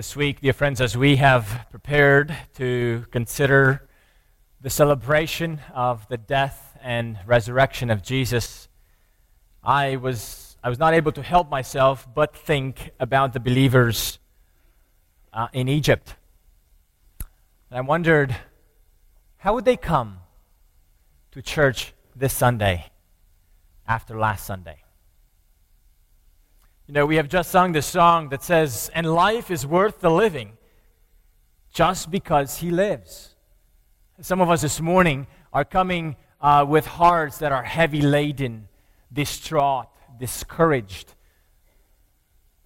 this week, dear friends, as we have prepared to consider the celebration of the death and resurrection of Jesus, I was, I was not able to help myself but think about the believers uh, in Egypt. And I wondered, how would they come to church this Sunday after last Sunday? You know, we have just sung this song that says, And life is worth the living just because He lives. Some of us this morning are coming uh, with hearts that are heavy laden, distraught, discouraged.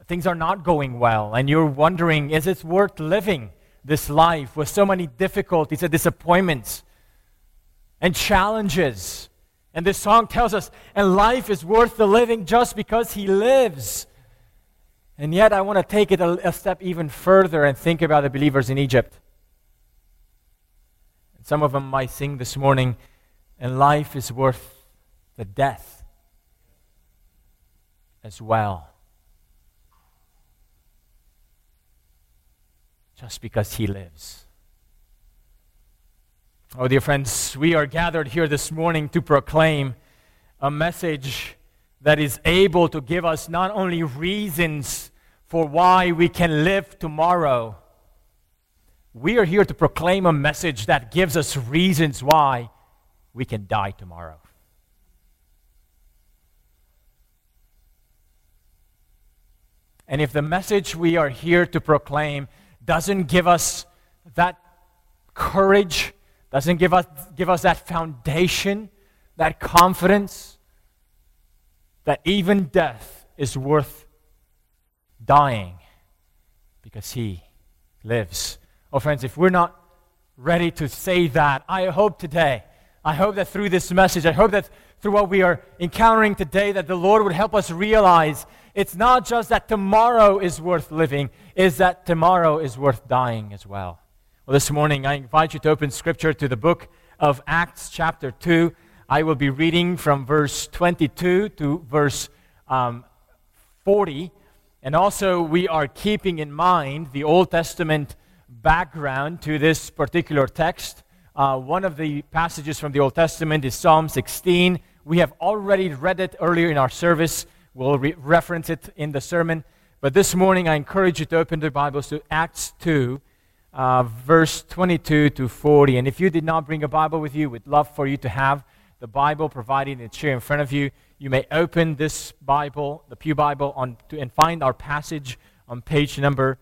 Things are not going well, and you're wondering, is it worth living this life with so many difficulties and disappointments and challenges? And this song tells us, and life is worth the living just because He lives. And yet, I want to take it a, a, step even further and think about the believers in Egypt. Some of them might sing this morning, and life is worth the death as well. Just because he lives. Oh, dear friends, we are gathered here this morning to proclaim a message that is able to give us not only reasons for why we can live tomorrow, we are here to proclaim a message that gives us reasons why we can die tomorrow. And if the message we are here to proclaim doesn't give us that courage, doesn't give us, give us that foundation, that confidence, that even death is worth dying because he lives. Oh, friends, if we're not ready to say that, I hope today, I hope that through this message, I hope that through what we are encountering today, that the Lord would help us realize it's not just that tomorrow is worth living, is that tomorrow is worth dying as well. Well, this morning, I invite you to open scripture to the book of Acts, chapter 2. I will be reading from verse 22 to verse um, 40. And also, we are keeping in mind the Old Testament background to this particular text. Uh, one of the passages from the Old Testament is Psalm 16. We have already read it earlier in our service. We'll re- reference it in the sermon. But this morning, I encourage you to open the Bibles to Acts 2, uh, verse 22 to 40. And if you did not bring a Bible with you, we'd love for you to have the Bible provided in the chair in front of you. You may open this Bible, the Pew Bible, on, to, and find our passage on page number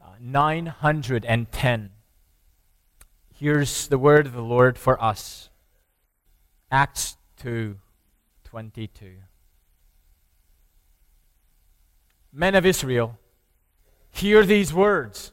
uh, 910. Here's the word of the Lord for us. Acts 2 22. Men of Israel, hear these words.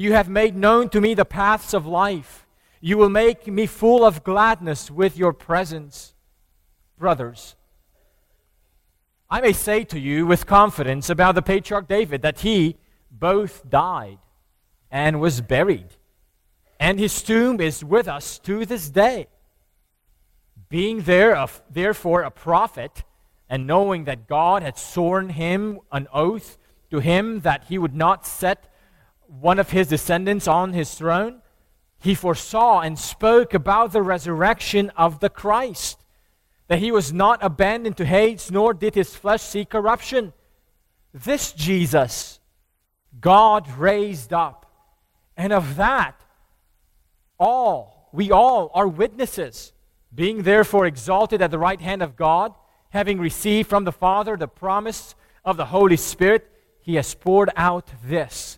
You have made known to me the paths of life. You will make me full of gladness with your presence. Brothers, I may say to you with confidence about the patriarch David that he both died and was buried, and his tomb is with us to this day. Being there, therefore, a prophet, and knowing that God had sworn him an oath to him that he would not set one of his descendants on his throne, he foresaw and spoke about the resurrection of the Christ, that he was not abandoned to Hades, nor did his flesh see corruption. This Jesus, God raised up, And of that, all, we all are witnesses, being therefore exalted at the right hand of God, having received from the Father the promise of the Holy Spirit, he has poured out this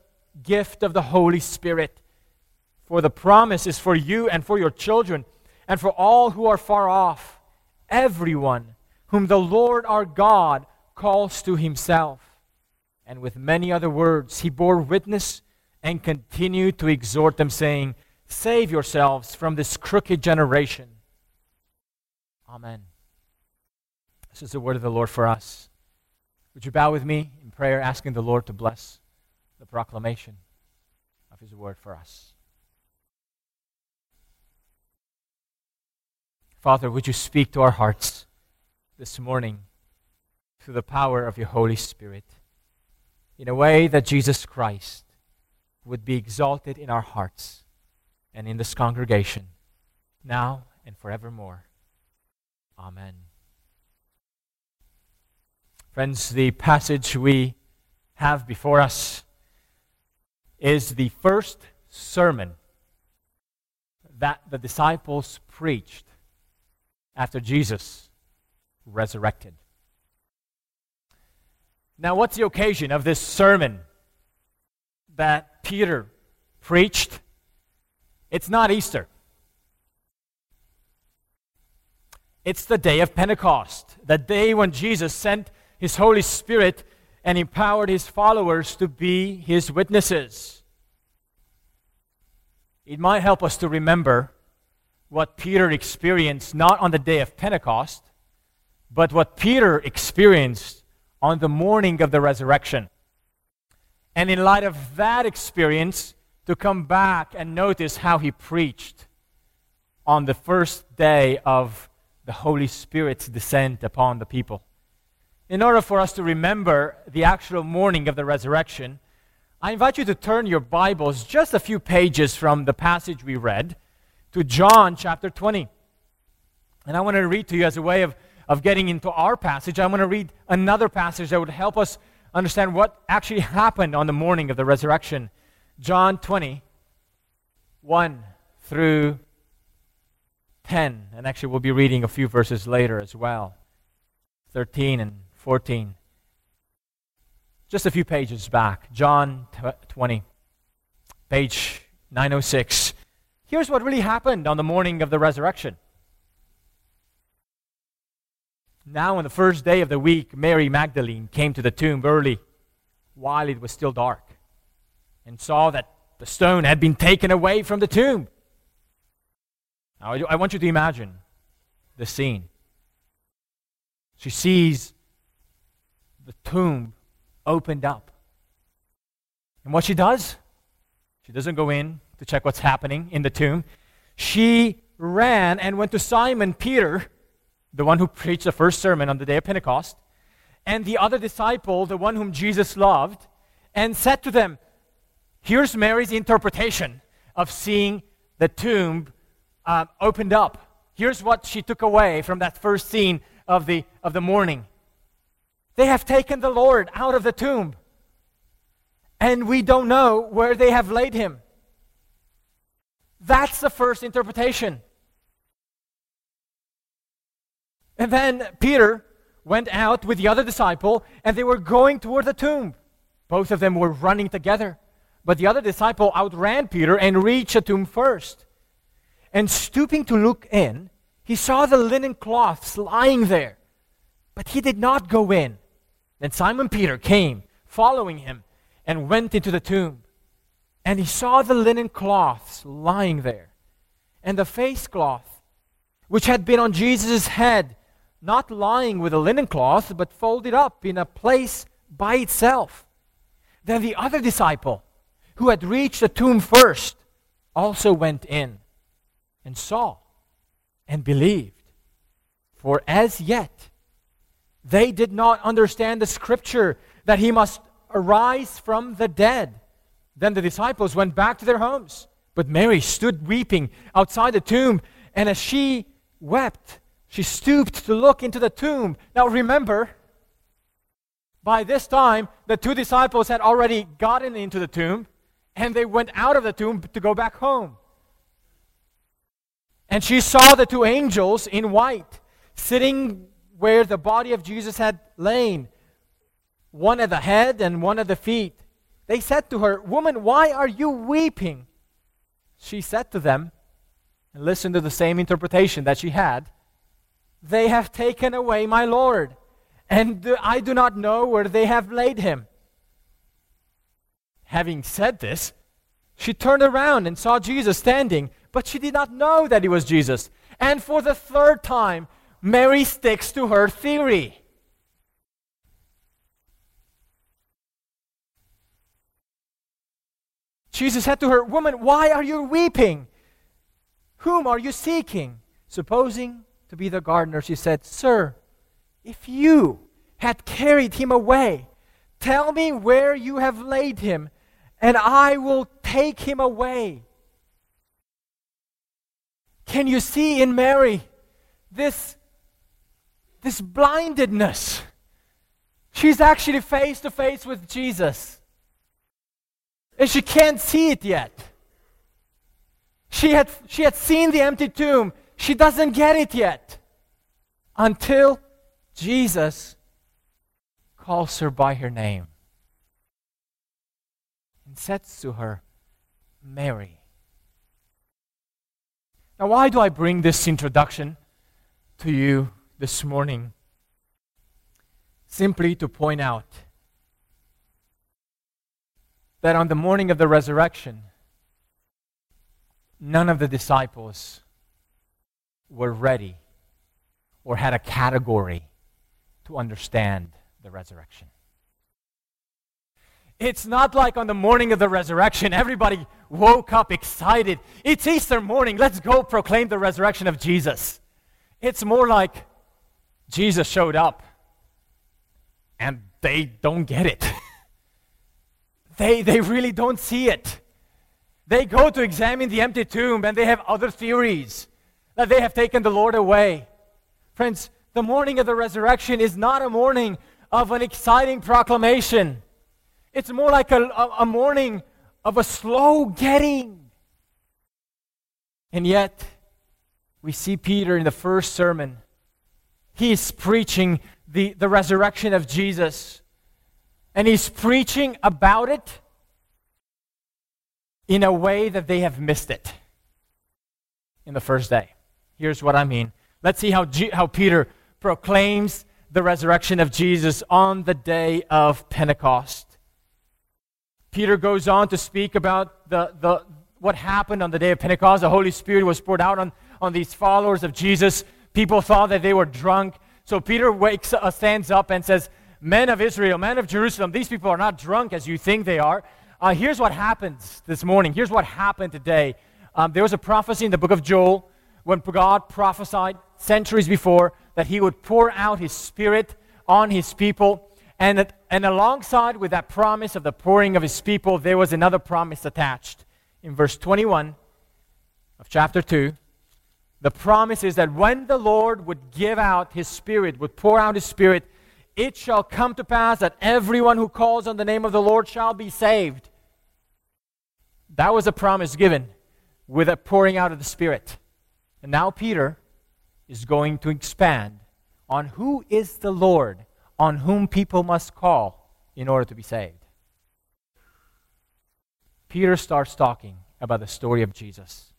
gift of the Holy Spirit. For the promise is for you and for your children, and for all who are far off, everyone whom the Lord our God calls to himself. And with many other words, he bore witness and continued to exhort them, saying, Save yourselves from this crooked generation. Amen. This is the word of the Lord for us. Would you bow with me in prayer, asking the Lord to bless proclamation of his word for us? Father, would you speak to our hearts this morning through the power of your Holy Spirit? in a way that Jesus Christ would be exalted in our hearts and in this congregation, now and forevermore. Amen. Friends, the passage we have before us is the first sermon that the disciples preached after Jesus resurrected. Now, what's the occasion of this sermon that Peter preached? It's not Easter. It's the day of Pentecost, the day when Jesus sent his Holy Spirit and empowered his followers to be his witnesses. It might help us to remember what Peter experienced not on the day of Pentecost, but what Peter experienced on the morning of the resurrection. And in light of that experience, to come back and notice how he preached on the first day of the Holy Spirit's descent upon the people. In order for us to remember the actual morning of the resurrection, I invite you to turn your Bibles just a few pages from the passage we read to John chapter 20. And I want to read to you as a way of of getting into our passage, I want to read another passage that would help us understand what actually happened on the morning of the resurrection. John 20, 1 through 10. And actually, we'll be reading a few verses later as well 13 and 14. Just a few pages back. John 20, page 906. Here's what really happened on the morning of the resurrection. Now, on the first day of the week, Mary Magdalene came to the tomb early while it was still dark and saw that the stone had been taken away from the tomb. Now, I want you to imagine the scene. She sees the tomb opened up. And what she does? She doesn't go in to check what's happening in the tomb. She ran and went to Simon Peter the one who preached the first sermon on the day of Pentecost, and the other disciple, the one whom Jesus loved, and said to them, Here's Mary's interpretation of seeing the tomb uh, opened up. Here's what she took away from that first scene of the, of the morning. They have taken the Lord out of the tomb, and we don't know where they have laid him. That's the first interpretation. And then Peter went out with the other disciple, and they were going toward the tomb. Both of them were running together, But the other disciple outran Peter and reached the tomb first. And stooping to look in, he saw the linen cloths lying there, but he did not go in. Then Simon Peter came, following him, and went into the tomb. And he saw the linen cloths lying there, and the face cloth, which had been on Jesus' head, not lying with a linen cloth, but folded up in a place by itself. Then the other disciple, who had reached the tomb first, also went in and saw and believed. For as yet they did not understand the scripture that he must arise from the dead. Then the disciples went back to their homes. But Mary stood weeping outside the tomb, and as she wept, she stooped to look into the tomb. Now remember, by this time, the two disciples had already gotten into the tomb, and they went out of the tomb to go back home. And she saw the two angels in white sitting where the body of Jesus had lain, one at the head and one at the feet. They said to her, Woman, why are you weeping? She said to them, and listen to the same interpretation that she had They have taken away my Lord, and I do not know where they have laid him. Having said this, she turned around and saw Jesus standing, but she did not know that he was Jesus. And for the third time, Mary sticks to her theory. Jesus said to her, Woman, why are you weeping? Whom are you seeking? Supposing to be the gardener, she said, Sir, if you had carried him away, tell me where you have laid him, and I will take him away. Can you see in Mary this this blindedness. She's actually face to face with Jesus. And she can't see it yet. She had, she had seen the empty tomb. She doesn't get it yet until Jesus calls her by her name and says to her, Mary. Now, why do I bring this introduction to you this morning simply to point out that on the morning of the resurrection, none of the disciples were ready or had a category to understand the resurrection. It's not like on the morning of the resurrection, everybody woke up excited. It's Easter morning, let's go proclaim the resurrection of Jesus. It's more like Jesus showed up and they don't get it. they, they really don't see it. They go to examine the empty tomb and they have other theories that they have taken the Lord away. Friends, the morning of the resurrection is not a morning of an exciting proclamation. It's more like a, a, morning of a slow getting. And yet, we see Peter in the first sermon he's preaching the, the resurrection of Jesus. And he's preaching about it in a way that they have missed it in the first day. Here's what I mean. Let's see how, G- how Peter proclaims the resurrection of Jesus on the day of Pentecost. Peter goes on to speak about the, the, what happened on the day of Pentecost. The Holy Spirit was poured out on, on these followers of Jesus People thought that they were drunk. So Peter wakes, uh, stands up and says, Men of Israel, men of Jerusalem, these people are not drunk as you think they are. Uh, here's what happens this morning. Here's what happened today. Um, there was a prophecy in the book of Joel when God prophesied centuries before that he would pour out his spirit on his people. And, and alongside with that promise of the pouring of his people, there was another promise attached. In verse 21 of chapter 2, the promise is that when the Lord would give out his Spirit, would pour out his Spirit, it shall come to pass that everyone who calls on the name of the Lord shall be saved. That was a promise given with a pouring out of the Spirit. And now Peter is going to expand on who is the Lord on whom people must call in order to be saved. Peter starts talking about the story of Jesus.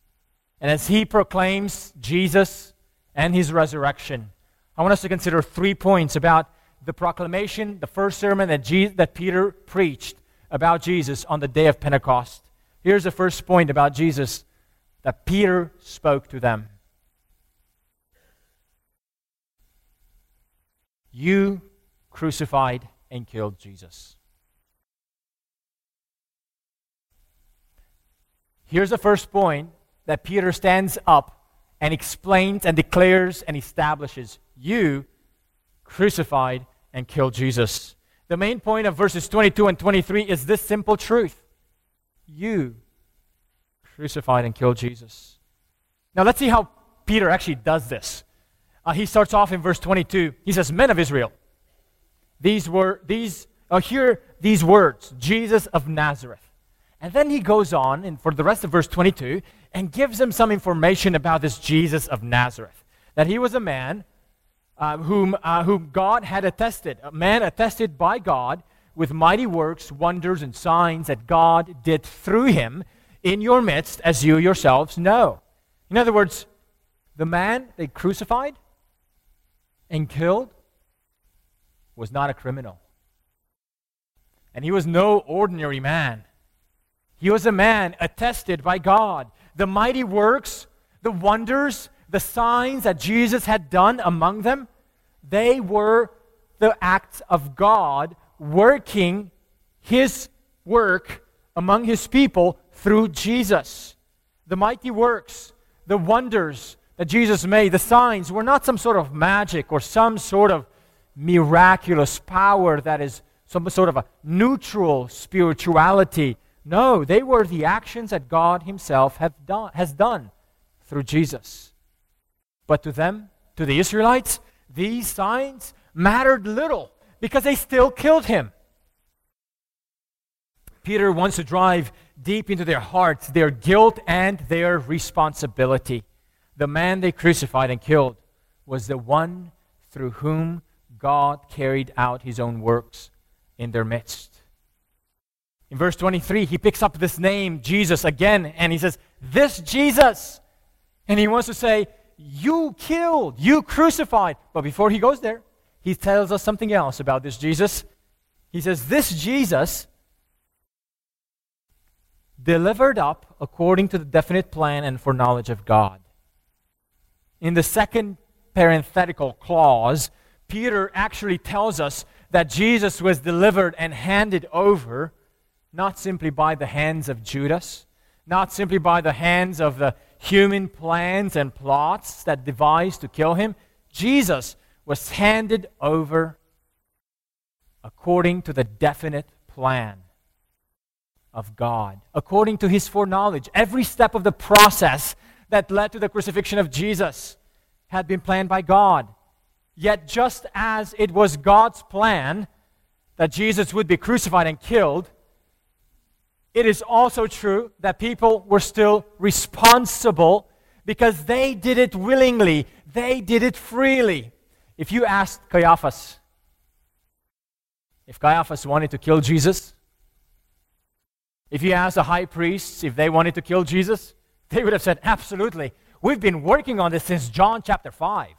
And as he proclaims Jesus and his resurrection, I want us to consider three points about the proclamation, the first sermon that, Je- that Peter preached about Jesus on the day of Pentecost. Here's the first point about Jesus that Peter spoke to them. You crucified and killed Jesus. Here's the first point that Peter stands up and explains and declares and establishes you crucified and killed Jesus. The main point of verses 22 and 23 is this simple truth you crucified and killed Jesus. Now let's see how Peter actually does this. Uh, he starts off in verse 22. He says, Men of Israel, these were these uh, hear these words, Jesus of Nazareth. And then he goes on, for the rest of verse 22, and gives them some information about this Jesus of Nazareth. That he was a man uh, whom, uh, whom God had attested, a man attested by God with mighty works, wonders, and signs that God did through him in your midst, as you yourselves know. In other words, the man they crucified and killed was not a criminal. And he was no ordinary man. He was a man attested by God. The mighty works, the wonders, the signs that Jesus had done among them, they were the acts of God working his work among his people through Jesus. The mighty works, the wonders that Jesus made, the signs, were not some sort of magic or some sort of miraculous power that is some sort of a neutral spirituality no, they were the actions that God Himself done, has done through Jesus. But to them, to the Israelites, these signs mattered little because they still killed Him. Peter wants to drive deep into their hearts their guilt and their responsibility. The man they crucified and killed was the one through whom God carried out his own works in their midst. In verse 23, he picks up this name, Jesus, again, and he says, This Jesus. And he wants to say, You killed, you crucified. But before he goes there, he tells us something else about this Jesus. He says, This Jesus delivered up according to the definite plan and foreknowledge of God. In the second parenthetical clause, Peter actually tells us that Jesus was delivered and handed over not simply by the hands of Judas, not simply by the hands of the human plans and plots that devised to kill him. Jesus was handed over according to the definite plan of God, according to his foreknowledge. Every step of the process that led to the crucifixion of Jesus had been planned by God. Yet, just as it was God's plan that Jesus would be crucified and killed, it is also true that people were still responsible because they did it willingly, they did it freely. If you asked Caiaphas, if Caiaphas wanted to kill Jesus, if you asked the high priests if they wanted to kill Jesus, they would have said, Absolutely. We've been working on this since John chapter 5.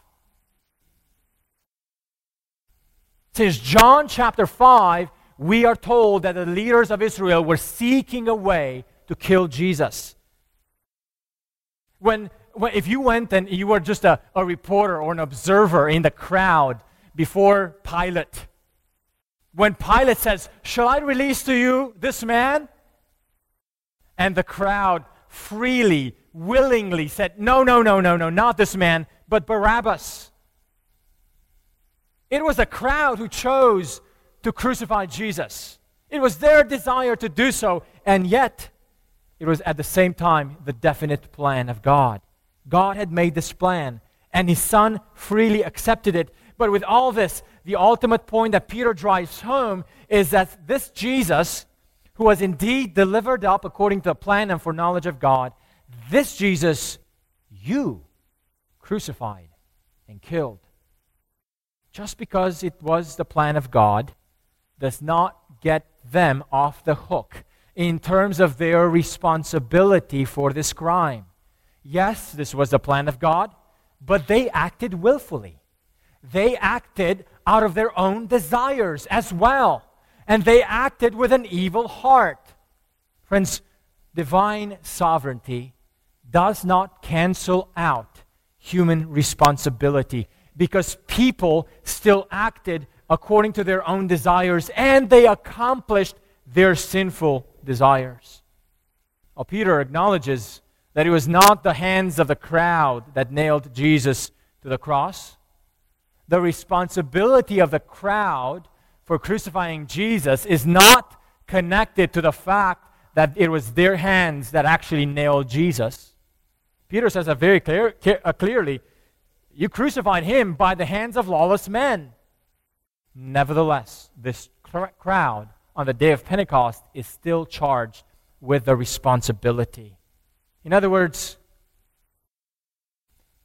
Since John chapter 5, we are told that the leaders of Israel were seeking a way to kill Jesus. When, when if you went and you were just a, a reporter or an observer in the crowd before Pilate, when Pilate says, Shall I release to you this man? And the crowd freely, willingly said, No, no, no, no, no, not this man, but Barabbas. It was the crowd who chose to crucify Jesus. It was their desire to do so, and yet it was at the same time the definite plan of God. God had made this plan, and his son freely accepted it. But with all this, the ultimate point that Peter drives home is that this Jesus, who was indeed delivered up according to the plan and foreknowledge of God, this Jesus you crucified and killed. Just because it was the plan of God does not get them off the hook in terms of their responsibility for this crime. Yes, this was the plan of God, but they acted willfully. They acted out of their own desires as well, and they acted with an evil heart. Friends, divine sovereignty does not cancel out human responsibility because people still acted according to their own desires and they accomplished their sinful desires. Well, Peter acknowledges that it was not the hands of the crowd that nailed Jesus to the cross. The responsibility of the crowd for crucifying Jesus is not connected to the fact that it was their hands that actually nailed Jesus. Peter says that very clear, uh, clearly you crucified him by the hands of lawless men. Nevertheless, this crowd on the day of Pentecost is still charged with the responsibility. In other words,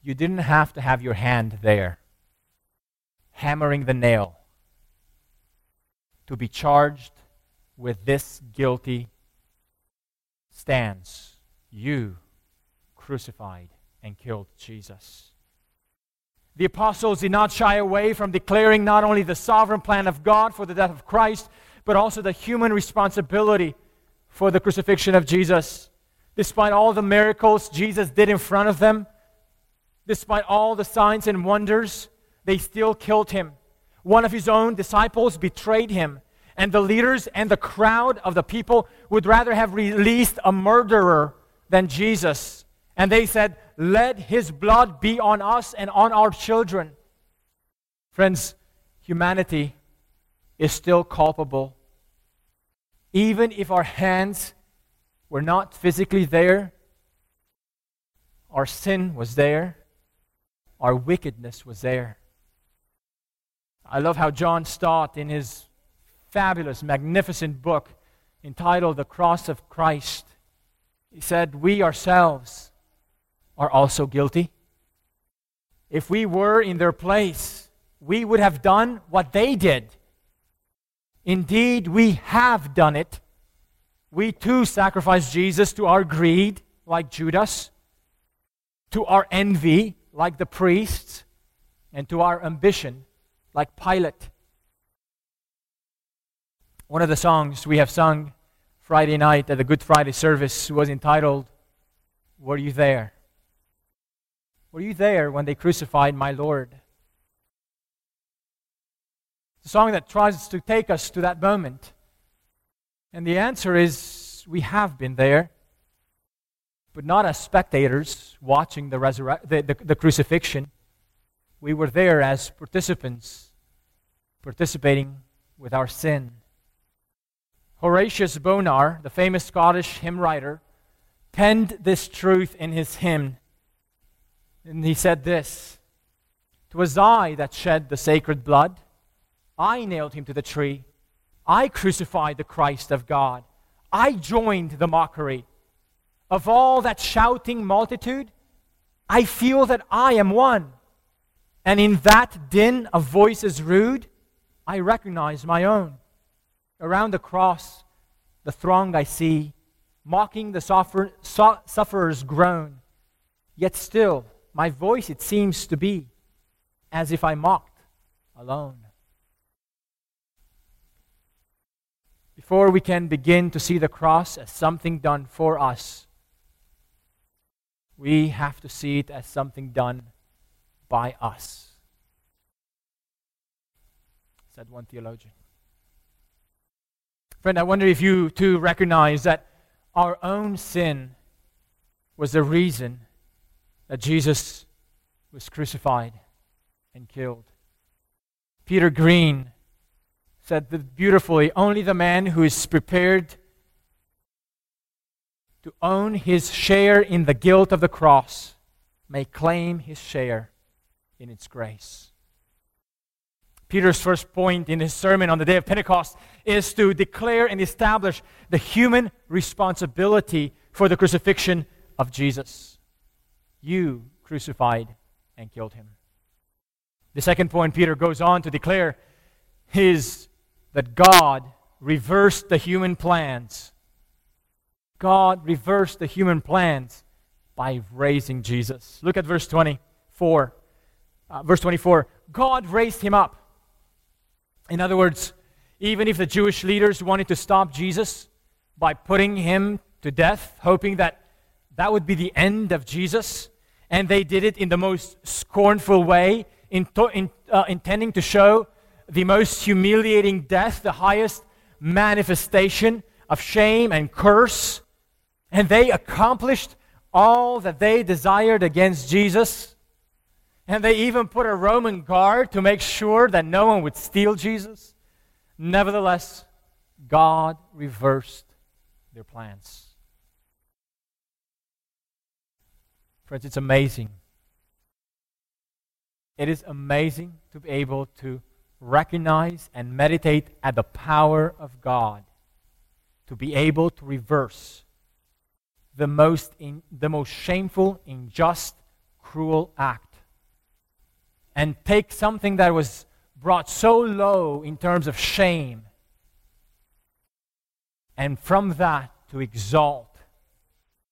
you didn't have to have your hand there hammering the nail to be charged with this guilty stance. You crucified and killed Jesus. The apostles did not shy away from declaring not only the sovereign plan of God for the death of Christ, but also the human responsibility for the crucifixion of Jesus. Despite all the miracles Jesus did in front of them, despite all the signs and wonders, they still killed him. One of his own disciples betrayed him, and the leaders and the crowd of the people would rather have released a murderer than Jesus. And they said, let his blood be on us and on our children. Friends, humanity is still culpable. Even if our hands were not physically there, our sin was there, our wickedness was there. I love how John Stott, in his fabulous, magnificent book entitled The Cross of Christ, he said, We ourselves are also guilty. If we were in their place, we would have done what they did. Indeed, we have done it. We too sacrificed Jesus to our greed, like Judas, to our envy, like the priests, and to our ambition, like Pilate. One of the songs we have sung Friday night at the Good Friday service was entitled, Were You There? Were you there when they crucified my Lord? It's a song that tries to take us to that moment. And the answer is we have been there, but not as spectators watching the, resurre- the, the, the crucifixion. We were there as participants, participating with our sin. Horatius Bonar, the famous Scottish hymn writer, penned this truth in his hymn and he said this "'Twas I that shed the sacred blood. I nailed him to the tree. I crucified the Christ of God. I joined the mockery. Of all that shouting multitude, I feel that I am one. And in that din of voices rude, I recognize my own. Around the cross, the throng I see, mocking the suffer- su- sufferer's groan. Yet still, my voice, it seems to be as if I mocked alone. Before we can begin to see the cross as something done for us, we have to see it as something done by us. Said one theologian. Friend, I wonder if you too recognize that our own sin was the reason that Jesus was crucified and killed. Peter Green said beautifully only the man who is prepared to own his share in the guilt of the cross may claim his share in its grace. Peter's first point in his sermon on the day of Pentecost is to declare and establish the human responsibility for the crucifixion of Jesus. You crucified and killed him. The second point Peter goes on to declare is that God reversed the human plans God reversed the human plans by raising Jesus. Look at verse 24. Uh, verse 24 God raised him up. In other words, even if the Jewish leaders wanted to stop Jesus by putting him to death, hoping that that would be the end of Jesus, and they did it in the most scornful way, in, in, uh, intending to show the most humiliating death, the highest manifestation of shame and curse. And they accomplished all that they desired against Jesus. And they even put a Roman guard to make sure that no one would steal Jesus. Nevertheless, God reversed their plans. Friends, it's amazing. It is amazing to be able to recognize and meditate at the power of God, to be able to reverse the most, in, the most shameful, unjust, cruel act, and take something that was brought so low in terms of shame, and from that to exalt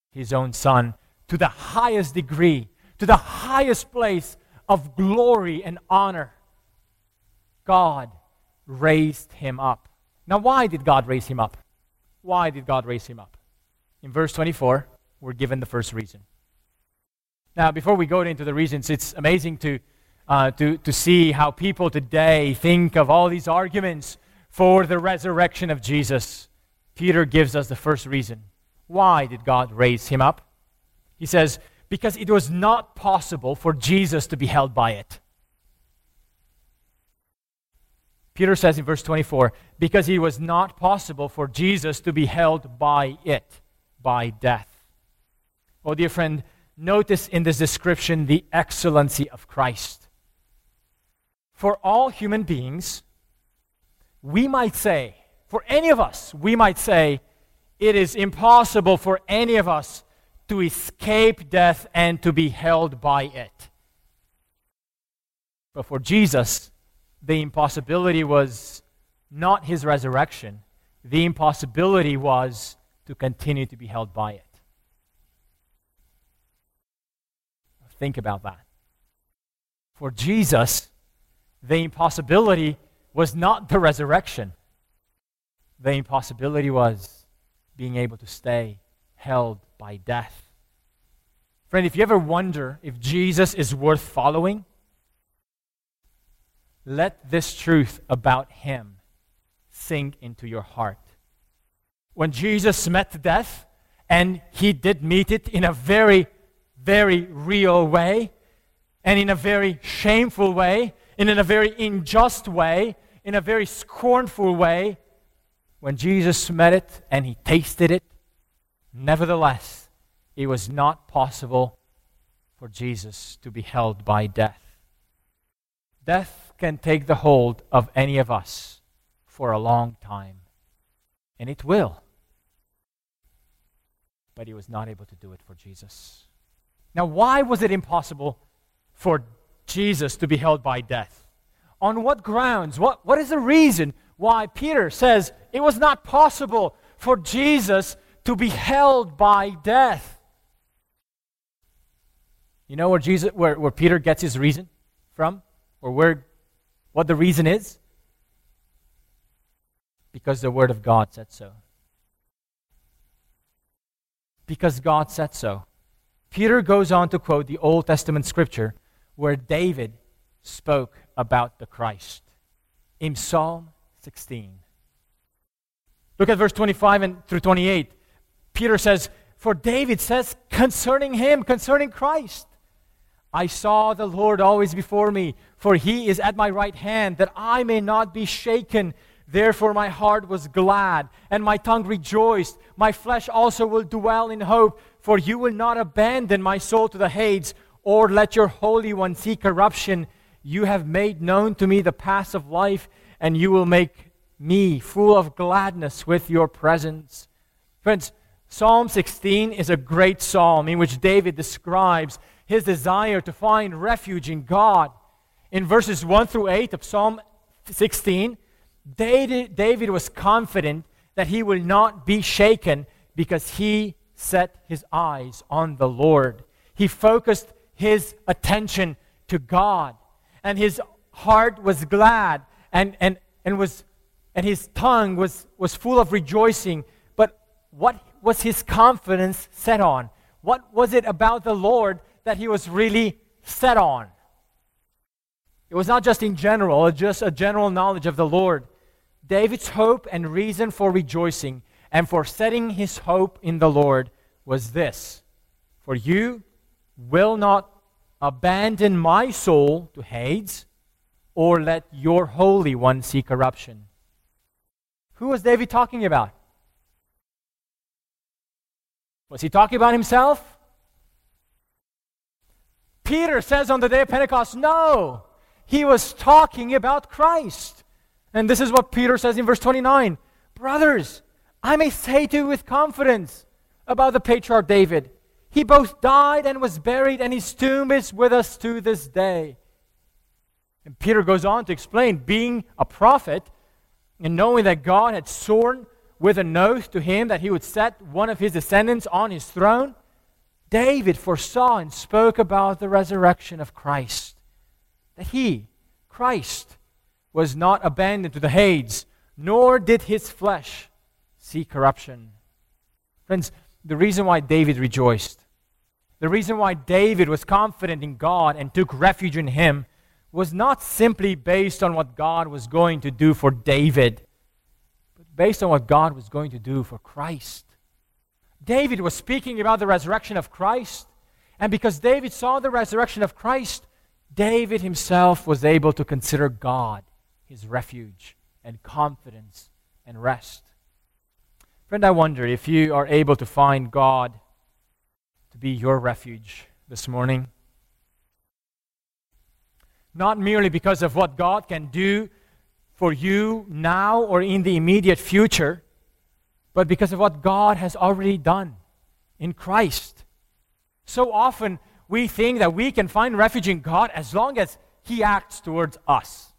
his own son to the highest degree, to the highest place of glory and honor. God raised him up. Now, why did God raise him up? Why did God raise him up? In verse 24, we're given the first reason. Now, before we go into the reasons, it's amazing to, uh, to, to see how people today think of all these arguments for the resurrection of Jesus. Peter gives us the first reason. Why did God raise him up? He says, because it was not possible for Jesus to be held by it. Peter says in verse 24, because it was not possible for Jesus to be held by it, by death. Oh, dear friend, notice in this description the excellency of Christ. For all human beings, we might say, for any of us, we might say, it is impossible for any of us to escape death and to be held by it. But for Jesus, the impossibility was not his resurrection, the impossibility was to continue to be held by it. Think about that. For Jesus, the impossibility was not the resurrection. The impossibility was being able to stay held by death. Friend, if you ever wonder if Jesus is worth following, let this truth about him sink into your heart. When Jesus met death, and he did meet it in a very, very real way, and in a very shameful way, and in a very unjust way, in a very scornful way, when Jesus met it and he tasted it, Nevertheless, it was not possible for Jesus to be held by death. Death can take the hold of any of us for a long time, and it will. But he was not able to do it for Jesus. Now, why was it impossible for Jesus to be held by death? On what grounds? What, what is the reason why Peter says it was not possible for Jesus to be held by death. You know where Jesus where, where Peter gets his reason from? Or where what the reason is? Because the word of God said so. Because God said so. Peter goes on to quote the Old Testament scripture where David spoke about the Christ in Psalm 16. Look at verse 25 and through 28. Peter says, For David says concerning him, concerning Christ, I saw the Lord always before me, for he is at my right hand, that I may not be shaken. Therefore, my heart was glad, and my tongue rejoiced. My flesh also will dwell in hope, for you will not abandon my soul to the Hades, or let your Holy One see corruption. You have made known to me the paths of life, and you will make me full of gladness with your presence. Friends, Psalm 16 is a great psalm in which David describes his desire to find refuge in God. In verses 1 through 8 of Psalm 16, David, was confident that he will not be shaken because he set his eyes on the Lord. He focused his attention to God, and his heart was glad, and, and, and, was, and his tongue was, was full of rejoicing. But what was his confidence set on? What was it about the Lord that he was really set on? It was not just in general, just a general knowledge of the Lord. David's hope and reason for rejoicing and for setting his hope in the Lord was this For you will not abandon my soul to Hades, or let your Holy One see corruption. Who was David talking about? Was he talking about himself? Peter says on the day of Pentecost, no. He was talking about Christ. And this is what Peter says in verse 29 Brothers, I may say to you with confidence about the patriarch David. He both died and was buried, and his tomb is with us to this day. And Peter goes on to explain being a prophet and knowing that God had sworn with an oath to him that he would set one of his descendants on his throne, David foresaw and spoke about the resurrection of Christ. That he, Christ, was not abandoned to the Hades, nor did his flesh see corruption. Friends, the reason why David rejoiced, the reason why David was confident in God and took refuge in him, was not simply based on what God was going to do for David based on what God was going to do for Christ. David was speaking about the resurrection of Christ, and because David saw the resurrection of Christ, David himself was able to consider God his refuge and confidence and rest. Friend, I wonder if you are able to find God to be your refuge this morning. Not merely because of what God can do for you now or in the immediate future, but because of what God has already done in Christ. So often we think that we can find refuge in God as long as He acts towards us.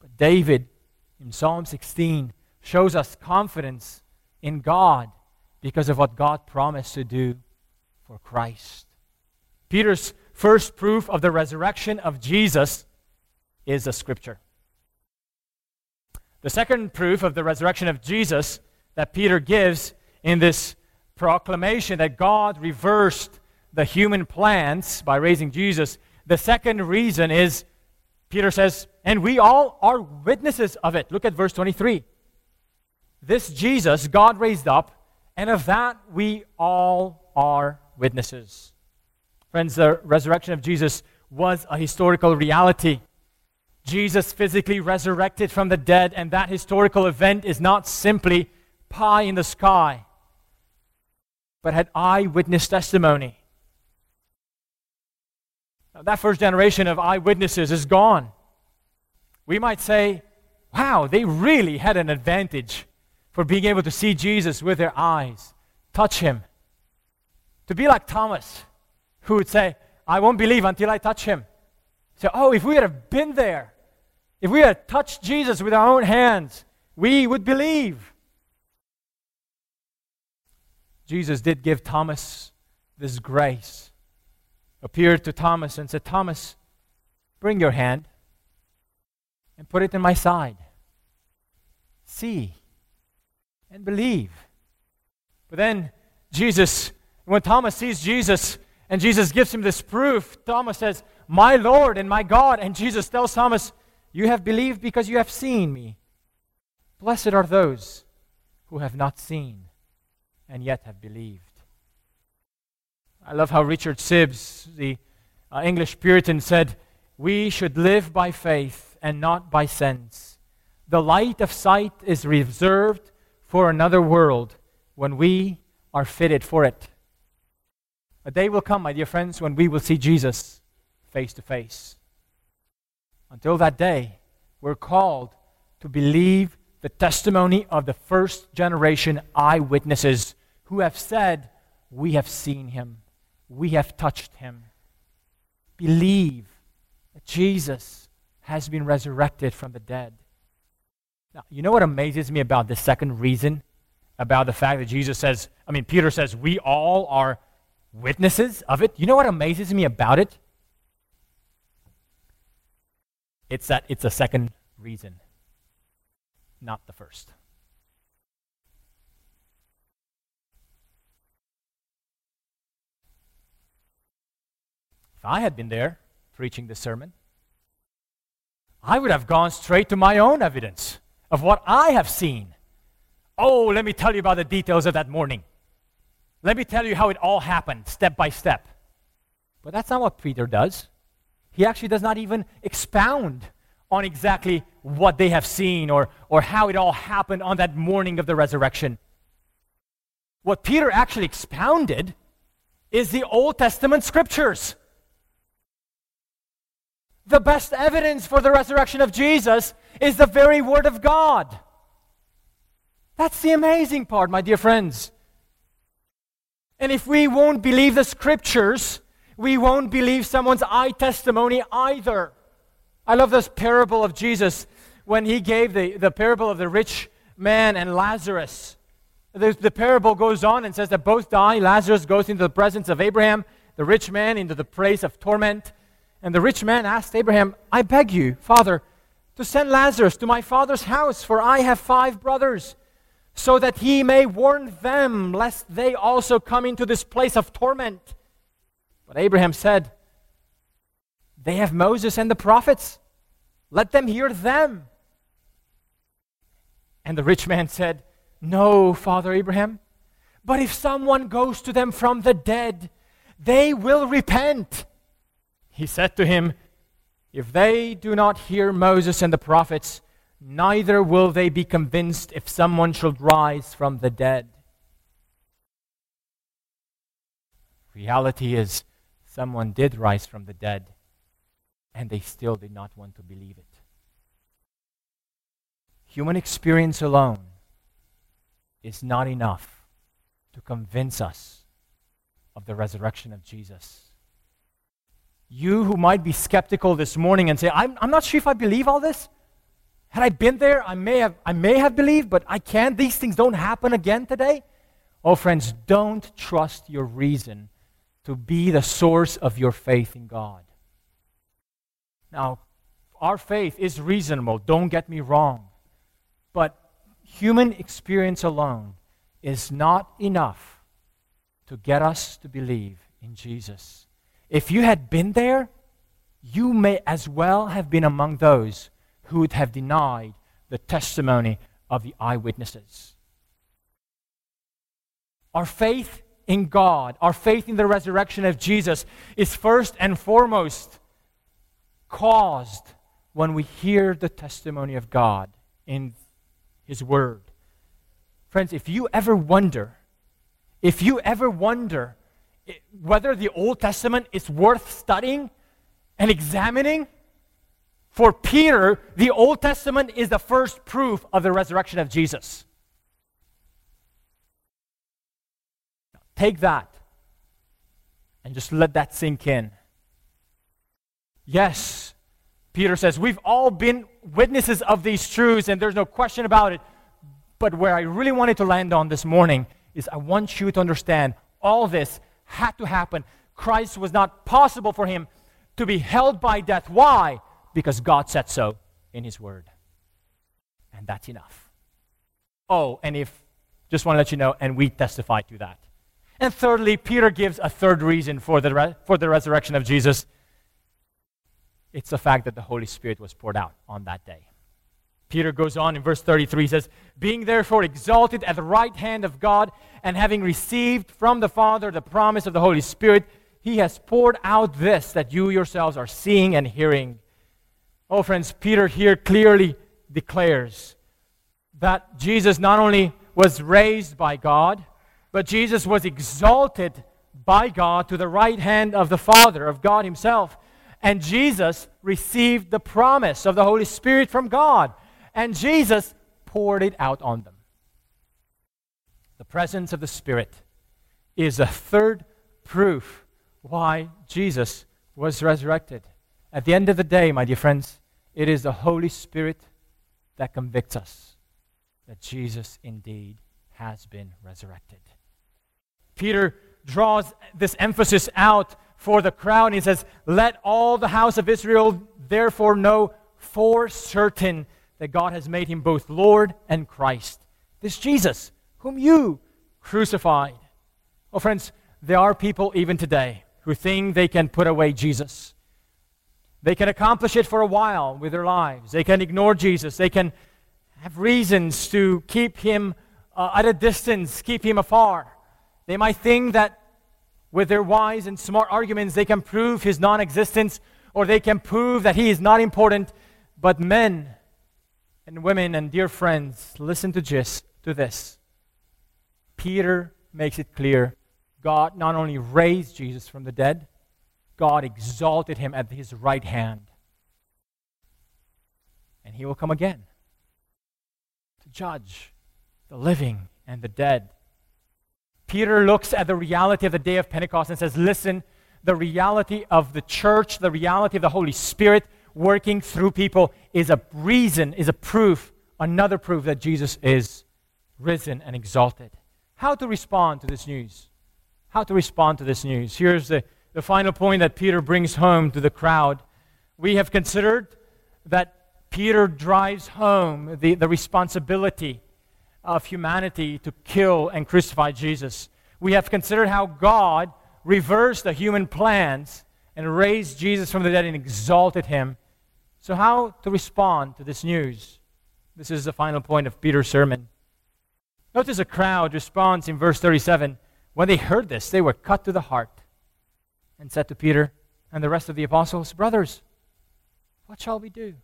But David in Psalm 16 shows us confidence in God because of what God promised to do for Christ. Peter's first proof of the resurrection of Jesus is a scripture. The second proof of the resurrection of Jesus that Peter gives in this proclamation that God reversed the human plans by raising Jesus, the second reason is Peter says, and we all are witnesses of it. Look at verse 23. This Jesus God raised up, and of that we all are witnesses. Friends, the resurrection of Jesus was a historical reality. Jesus physically resurrected from the dead, and that historical event is not simply pie in the sky, but had eyewitness testimony. Now, that first generation of eyewitnesses is gone. We might say, wow, they really had an advantage for being able to see Jesus with their eyes, touch him. To be like Thomas, who would say, I won't believe until I touch him. Say, oh, if we had have been there, if we had touched Jesus with our own hands, we would believe. Jesus did give Thomas this grace. Appeared to Thomas and said, Thomas, bring your hand and put it in my side. See and believe. But then Jesus, when Thomas sees Jesus and Jesus gives him this proof, Thomas says, My Lord and my God. And Jesus tells Thomas, You have believed because you have seen me. Blessed are those who have not seen and yet have believed. I love how Richard Sibbes, the uh, English Puritan, said, We should live by faith and not by sense. The light of sight is reserved for another world when we are fitted for it. A day will come, my dear friends, when we will see Jesus face to face. Until that day, we're called to believe the testimony of the first generation eyewitnesses who have said, We have seen him, we have touched him. Believe that Jesus has been resurrected from the dead. Now, you know what amazes me about the second reason? About the fact that Jesus says, I mean, Peter says, we all are witnesses of it. You know what amazes me about it? It's that it's a second reason, not the first. If I had been there preaching this sermon, I would have gone straight to my own evidence of what I have seen. Oh, let me tell you about the details of that morning. Let me tell you how it all happened, step by step. But that's not what Peter does. He actually does not even expound on exactly what they have seen or, or how it all happened on that morning of the resurrection. What Peter actually expounded is the Old Testament scriptures. The best evidence for the resurrection of Jesus is the very Word of God. That's the amazing part, my dear friends. And if we won't believe the scriptures, we won't believe someone's eye testimony either. I love this parable of Jesus when he gave the, the parable of the rich man and Lazarus. The, the parable goes on and says that both die. Lazarus goes into the presence of Abraham, the rich man into the place of torment. And the rich man asked Abraham, I beg you, Father, to send Lazarus to my father's house, for I have five brothers, so that he may warn them, lest they also come into this place of torment. But Abraham said, They have Moses and the prophets. Let them hear them. And the rich man said, No, Father Abraham, but if someone goes to them from the dead, they will repent. He said to him, if they do not hear Moses and the prophets, neither will they be convinced if someone should rise from the dead. Reality is, someone did rise from the dead, and they still did not want to believe it. Human experience alone is not enough to convince us of the resurrection of Jesus. You who might be skeptical this morning and say, I'm, I'm not sure if I believe all this. Had I been there, I may, have, I may have believed, but I can't. These things don't happen again today. Oh, friends, don't trust your reason to be the source of your faith in God. Now, our faith is reasonable, don't get me wrong. But human experience alone is not enough to get us to believe in Jesus. If you had been there, you may as well have been among those who would have denied the testimony of the eyewitnesses. Our faith in God, our faith in the resurrection of Jesus, is first and foremost caused when we hear the testimony of God in His Word. Friends, if you ever wonder, if you ever wonder whether the Old Testament is worth studying and examining, for Peter, the Old Testament is the first proof of the resurrection of Jesus. Take that and just let that sink in. Yes, Peter says, we've all been witnesses of these truths, and there's no question about it. But where I really wanted to land on this morning is I want you to understand all this had to happen. Christ was not possible for him to be held by death. Why? Because God said so in his word. And that's enough. Oh, and if, just want to let you know, and we testify to that. And thirdly, Peter gives a third reason for the, re- for the resurrection of Jesus. It's the fact that the Holy Spirit was poured out on that day. Peter goes on in verse 33, he says, Being therefore exalted at the right hand of God, and having received from the Father the promise of the Holy Spirit, he has poured out this that you yourselves are seeing and hearing. Oh, friends, Peter here clearly declares that Jesus not only was raised by God, but Jesus was exalted by God to the right hand of the Father, of God Himself. And Jesus received the promise of the Holy Spirit from God and Jesus poured it out on them. The presence of the Spirit is a third proof why Jesus was resurrected. At the end of the day, my dear friends, it is the Holy Spirit that convicts us that Jesus indeed has been resurrected. Peter draws this emphasis out for the crowd. He says, Let all the house of Israel therefore know for certain that God has made him both Lord and Christ. This Jesus, whom you crucified. Oh, friends, there are people even today who think they can put away Jesus. They can accomplish it for a while with their lives. They can ignore Jesus. They can have reasons to keep him uh, at a distance, keep him afar. They might think that with their wise and smart arguments, they can prove his non existence or they can prove that he is not important. But men and women and dear friends, listen to, just, to this. Peter makes it clear God not only raised Jesus from the dead, God exalted him at his right hand. And he will come again to judge the living and the dead. Peter looks at the reality of the day of Pentecost and says, Listen, the reality of the church, the reality of the Holy Spirit working through people is a reason, is a proof, another proof that Jesus is risen and exalted. How to respond to this news? How to respond to this news? Here's the, the final point that Peter brings home to the crowd. We have considered that Peter drives home the, the responsibility of humanity to kill and crucify Jesus. We have considered how God reversed the human plans and raised Jesus from the dead and exalted him. So, how to respond to this news? This is the final point of Peter's sermon. Notice a crowd responds in verse 37. When they heard this, they were cut to the heart and said to Peter and the rest of the apostles, Brothers, what shall we do?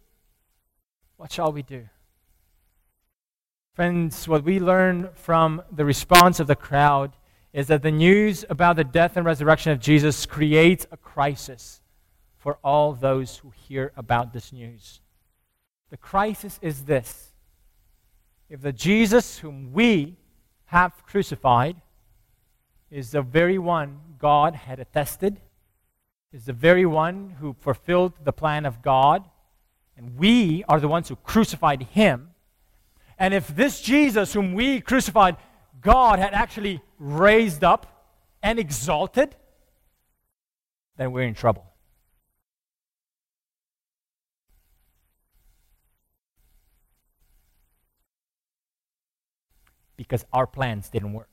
What shall we do? Friends, what we learn from the response of the crowd is that the news about the death and resurrection of Jesus creates a crisis for all those who hear about this news. The crisis is this if the Jesus whom we have crucified is the very one God had attested, is the very one who fulfilled the plan of God, and we are the ones who crucified him and if this Jesus, whom we crucified, God had actually raised up and exalted, then we're in trouble. Because our plans didn't work.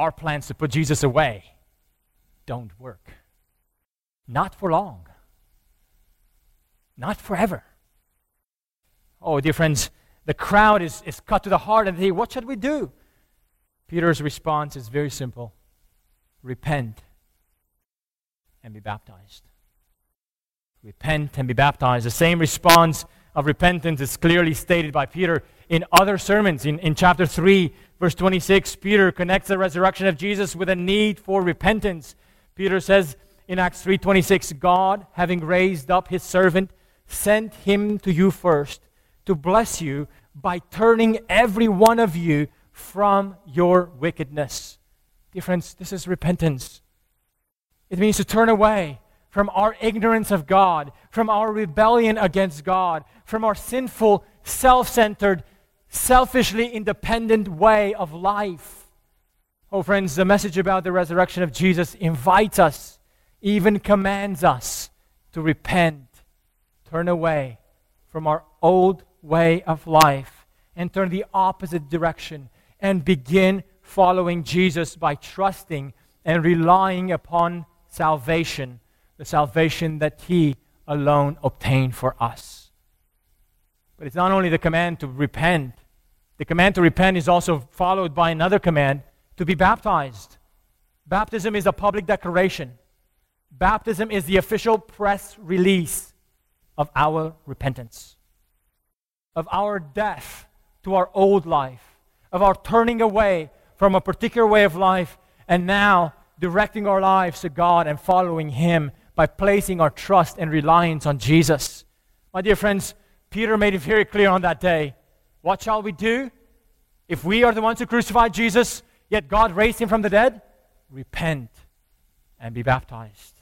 Our plans to put Jesus away don't work. Not for long. Not forever. Oh, dear friends, the crowd is, is cut to the heart and they, what should we do? Peter's response is very simple repent and be baptized. Repent and be baptized. The same response of repentance is clearly stated by Peter in other sermons. In, in chapter 3, verse 26, Peter connects the resurrection of Jesus with a need for repentance. Peter says in Acts 3:26, God, having raised up his servant, sent him to you first to bless you by turning every one of you from your wickedness. Dear friends, this is repentance. It means to turn away from our ignorance of God, from our rebellion against God, from our sinful, self centered, selfishly independent way of life. Oh, friends, the message about the resurrection of Jesus invites us, even commands us to repent, turn away from our old way of life and turn the opposite direction and begin following Jesus by trusting and relying upon salvation, the salvation that He alone obtained for us. But it's not only the command to repent, the command to repent is also followed by another command to be baptized. Baptism is a public declaration. Baptism is the official press release of our repentance of our death to our old life, of our turning away from a particular way of life, and now directing our lives to God and following Him by placing our trust and reliance on Jesus. My dear friends, Peter made it very clear on that day. What shall we do? If we are the ones who crucified Jesus, yet God raised him from the dead, repent and be baptized.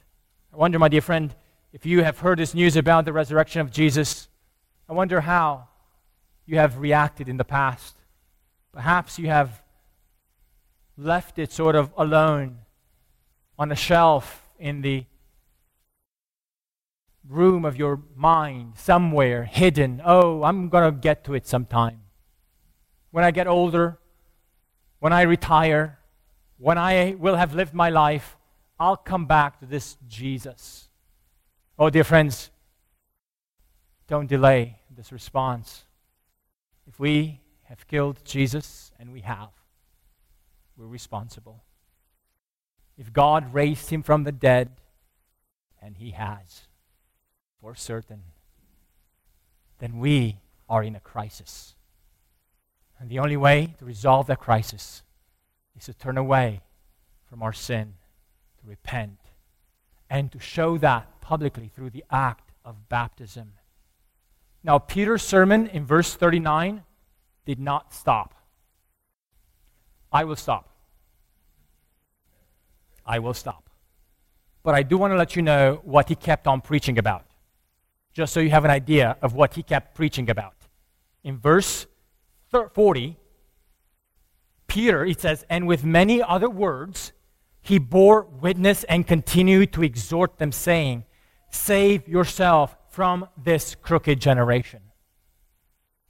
I wonder, my dear friend, if you have heard this news about the resurrection of Jesus, I wonder how you have reacted in the past. Perhaps you have left it sort of alone on a shelf in the room of your mind, somewhere hidden. Oh, I'm going to get to it sometime. When I get older, when I retire, when I will have lived my life, I'll come back to this Jesus. Oh, dear friends, don't delay this response. If we have killed Jesus, and we have, we're responsible. If God raised him from the dead, and he has, for certain, then we are in a crisis. And the only way to resolve that crisis is to turn away from our sin, to repent, and to show that publicly through the act of baptism. Now, Peter's sermon in verse 39 did not stop. I will stop. I will stop. But I do want to let you know what he kept on preaching about, just so you have an idea of what he kept preaching about. In verse 40, Peter, it says, and with many other words, he bore witness and continued to exhort them, saying, Save yourself from this crooked generation.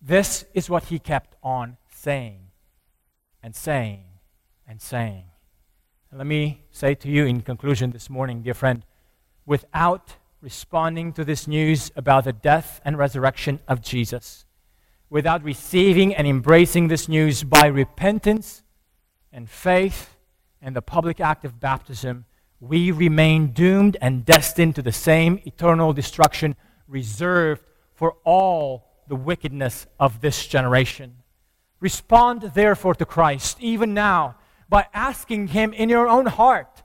This is what he kept on saying and saying and saying. And let me say to you in conclusion this morning, dear friend, without responding to this news about the death and resurrection of Jesus, without receiving and embracing this news by repentance and faith and the public act of baptism, we remain doomed and destined to the same eternal destruction reserved for all the wickedness of this generation. Respond, therefore, to Christ, even now, by asking Him in your own heart,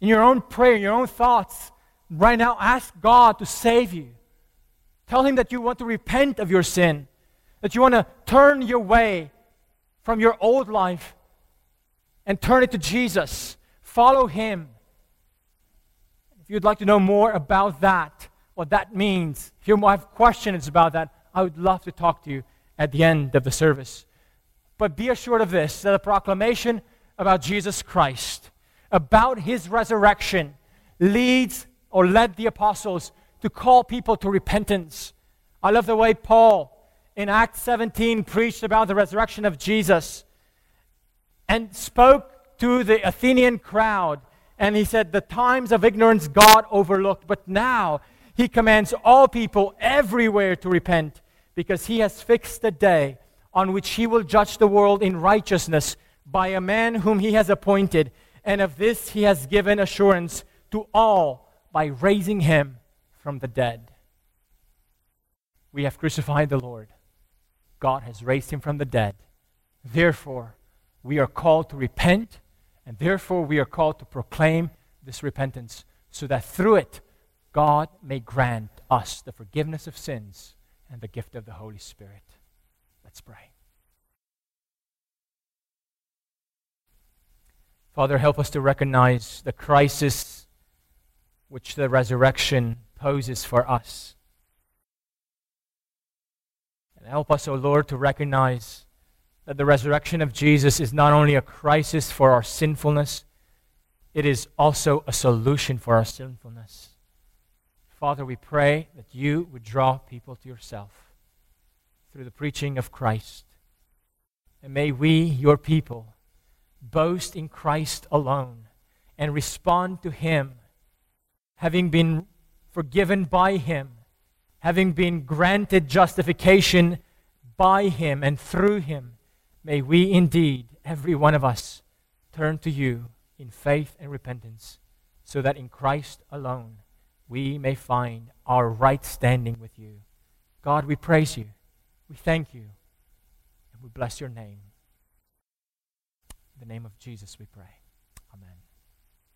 in your own prayer, in your own thoughts. Right now, ask God to save you. Tell Him that you want to repent of your sin, that you want to turn your way from your old life and turn it to Jesus. Follow Him. If you'd like to know more about that, what that means, if you have questions about that, I would love to talk to you at the end of the service. But be assured of this that the proclamation about Jesus Christ, about his resurrection, leads or led the apostles to call people to repentance. I love the way Paul in Acts 17 preached about the resurrection of Jesus and spoke to the Athenian crowd. And he said, The times of ignorance God overlooked, but now he commands all people everywhere to repent because he has fixed a day on which he will judge the world in righteousness by a man whom he has appointed. And of this he has given assurance to all by raising him from the dead. We have crucified the Lord. God has raised him from the dead. Therefore, we are called to repent, and therefore we are called to proclaim this repentance so that through it God may grant us the forgiveness of sins and the gift of the Holy Spirit. Let's pray. Father, help us to recognize the crisis which the resurrection poses for us. And help us, O oh Lord, to recognize that the resurrection of Jesus is not only a crisis for our sinfulness, it is also a solution for our sinfulness. Father, we pray that you would draw people to yourself through the preaching of Christ. And may we, your people, boast in Christ alone and respond to Him, having been forgiven by Him, having been granted justification by Him and through Him. May we indeed, every one of us, turn to you in faith and repentance, so that in Christ alone, we may find our right standing with you. God, we praise you. We thank you. And we bless your name. In the name of Jesus, we pray.